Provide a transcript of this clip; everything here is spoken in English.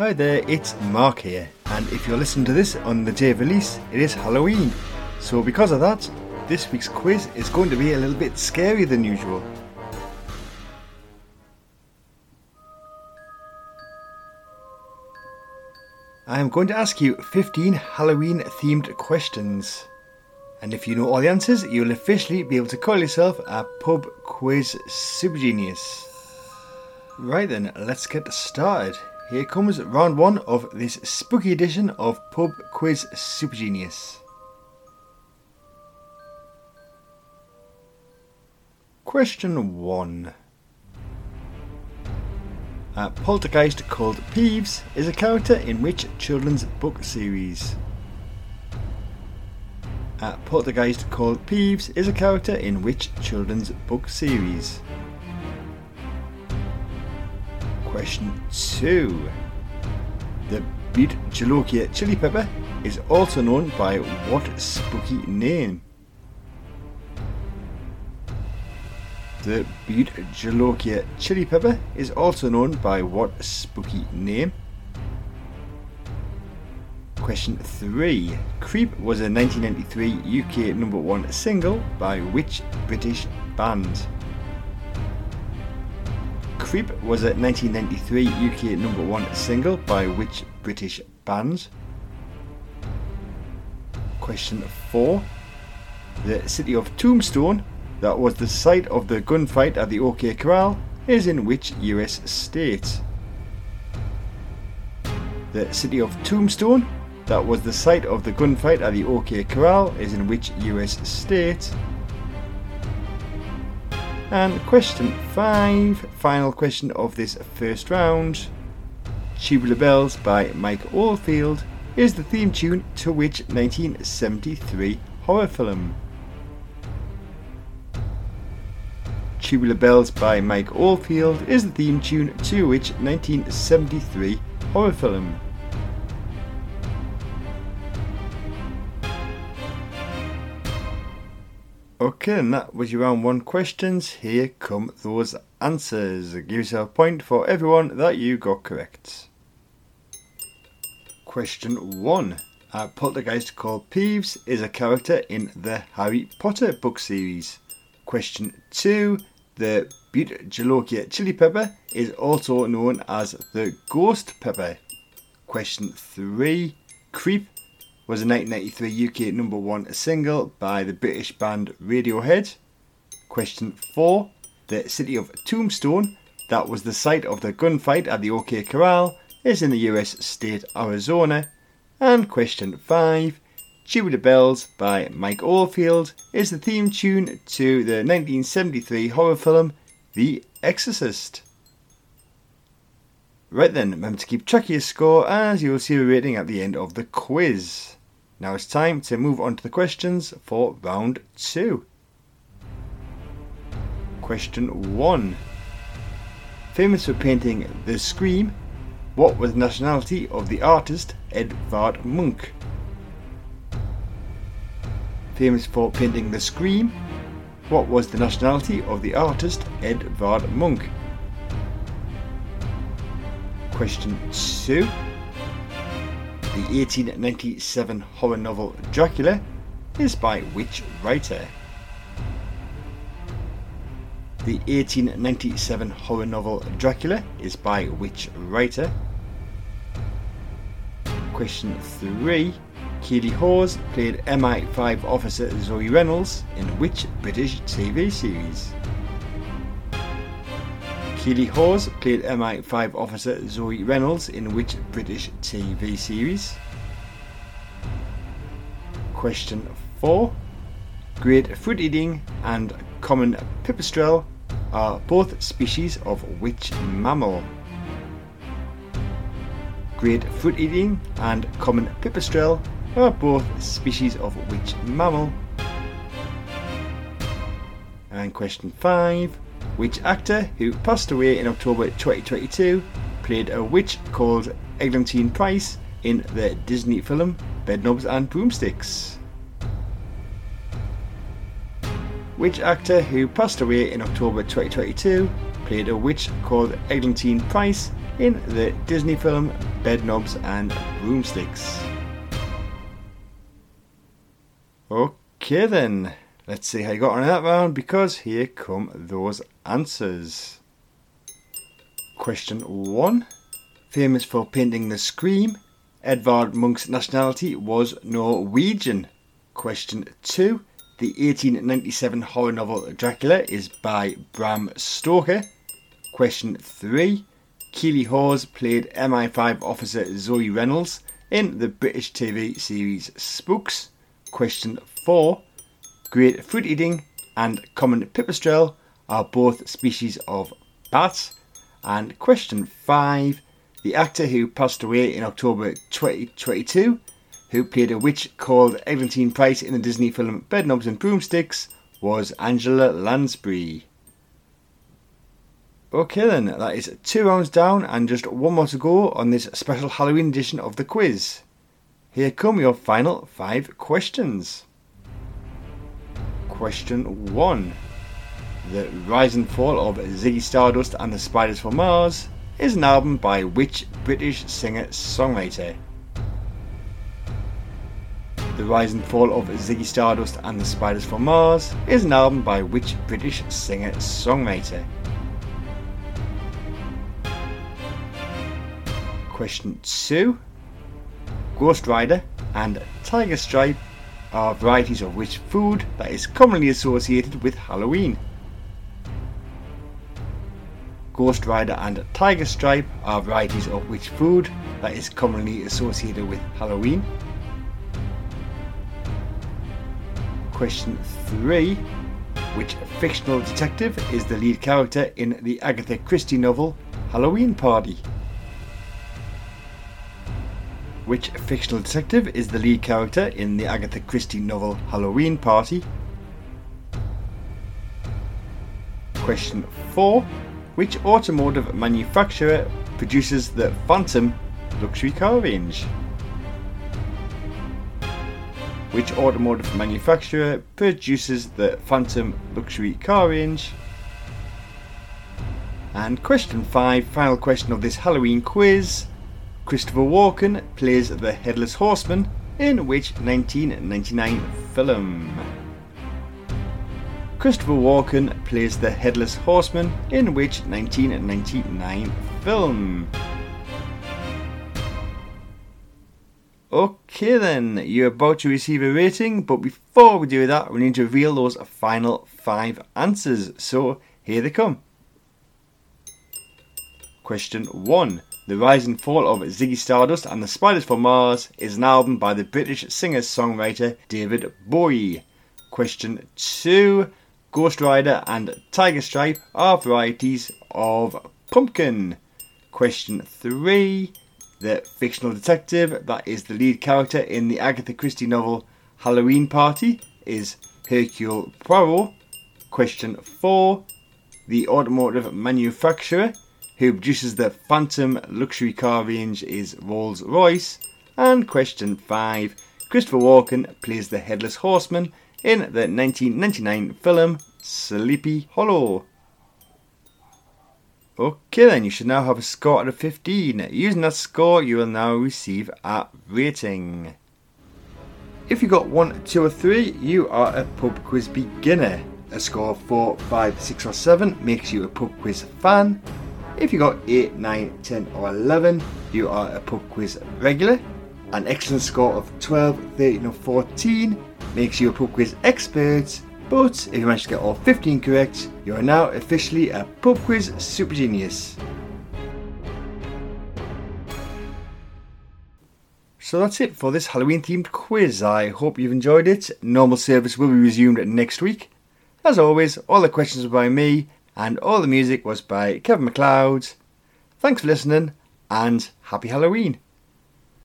Hi there, it's Mark here, and if you're listening to this on the day of release, it is Halloween. So, because of that, this week's quiz is going to be a little bit scarier than usual. I am going to ask you 15 Halloween themed questions. And if you know all the answers, you'll officially be able to call yourself a pub quiz super genius. Right then, let's get started. Here comes round one of this spooky edition of Pub Quiz Super Genius. Question 1 A poltergeist called Peeves is a character in which children's book series? A poltergeist called Peeves is a character in which children's book series? Question 2. The Bhut Jolokia chili pepper is also known by what spooky name? The Bhut Jolokia chili pepper is also known by what spooky name? Question 3. Creep was a 1993 UK number 1 single by which British band? Creep was a 1993 UK number one single by which British band? Question 4. The city of Tombstone, that was the site of the gunfight at the OK Corral, is in which US state? The city of Tombstone, that was the site of the gunfight at the OK Corral, is in which US state? And question five, final question of this first round. Tubular Bells by Mike Oldfield is the theme tune to which 1973 horror film? Tubular Bells by Mike Oldfield is the theme tune to which 1973 horror film? Okay, and that was your round one questions. Here come those answers. Give yourself a point for everyone that you got correct. Question one. A poltergeist called Peeves is a character in the Harry Potter book series. Question two. The Bhut Jolokia chili pepper is also known as the ghost pepper. Question three. Creep was a 1993 UK number one single by the British band Radiohead. Question 4. The city of Tombstone, that was the site of the gunfight at the OK Corral, is in the US state Arizona. And question 5. Tubular Bells by Mike Oldfield is the theme tune to the 1973 horror film The Exorcist. Right then, remember to keep track of your score as you'll see a rating at the end of the quiz. Now it's time to move on to the questions for round two. Question one. Famous for painting The Scream, what was the nationality of the artist Edvard Munch? Famous for painting The Scream, what was the nationality of the artist Edvard Munch? Question 2. The 1897 horror novel Dracula is by which writer? The 1897 horror novel Dracula is by which writer? Question 3. Keeley Hawes played MI5 officer Zoe Reynolds in which British TV series? Keeley Hawes played MI5 officer Zoe Reynolds in which British TV series? Question 4. Great fruit eating and common pipistrelle are both species of which mammal? Great fruit eating and common pipistrelle are both species of which mammal? And question 5 which actor who passed away in October 2022 played a witch called Eglantine Price in the Disney film Bedknobs and Broomsticks. Which actor who passed away in October 2022 played a witch called Eglantine Price in the Disney film Bedknobs and Broomsticks. Okay then, let's see how you got on in that round because here come those answers. Question 1. Famous for painting the Scream, Edvard Munch's nationality was Norwegian. Question 2. The 1897 horror novel Dracula is by Bram Stoker. Question 3. Keeley Hawes played MI5 officer Zoe Reynolds in the British TV series Spooks. Question 4. Great fruit eating and common pipistrelle are both species of bats. And question 5. The actor who passed away in October 2022, who played a witch called Eglantine Price in the Disney film Bedknobs and Broomsticks, was Angela Lansbury. Okay then, that is two rounds down and just one more to go on this special Halloween edition of the quiz. Here come your final five questions. Question 1. The Rise and Fall of Ziggy Stardust and the Spiders from Mars is an album by which British singer-songwriter? The Rise and Fall of Ziggy Stardust and the Spiders from Mars is an album by which British singer-songwriter? Question 2. Ghost Rider and Tiger Stripe are varieties of which food that is commonly associated with Halloween? Ghost Rider and Tiger Stripe are varieties of which food that is commonly associated with Halloween? Question 3. Which fictional detective is the lead character in the Agatha Christie novel Halloween Party? Which fictional detective is the lead character in the Agatha Christie novel Halloween Party? Question 4. Which automotive manufacturer produces the Phantom luxury car range? Which automotive manufacturer produces the Phantom luxury car range? And question 5, final question of this Halloween quiz. Christopher Walken plays the Headless Horseman in which 1999 film? Christopher Walken plays the Headless Horseman in which 1999 film? Okay then, you're about to receive a rating, but before we do that, we need to reveal those final five answers. So here they come. Question 1. The Rise and Fall of Ziggy Stardust and the Spiders from Mars is an album by the British singer-songwriter David Bowie. Question 2. Ghost Rider and Tiger Stripe are varieties of pumpkin. Question 3. The fictional detective that is the lead character in the Agatha Christie novel Halloween Party is Hercule Poirot. Question 4. The automotive manufacturer who produces the Phantom luxury car range is Rolls Royce. And question 5 Christopher Walken plays the Headless Horseman in the 1999 film Sleepy Hollow. Okay, then you should now have a score out of 15. Using that score, you will now receive a rating. If you got 1, 2, or 3, you are a pub quiz beginner. A score of 4, 5, 6, or 7 makes you a pub quiz fan. If you got 8, 9, 10 or 11, you are a pub quiz regular. An excellent score of 12, 13 or 14 makes you a pub quiz expert. But if you manage to get all 15 correct, you are now officially a pub quiz super genius. So that's it for this Halloween themed quiz. I hope you've enjoyed it. Normal service will be resumed next week. As always, all the questions were by me, and all the music was by Kevin MacLeod. Thanks for listening, and happy Halloween!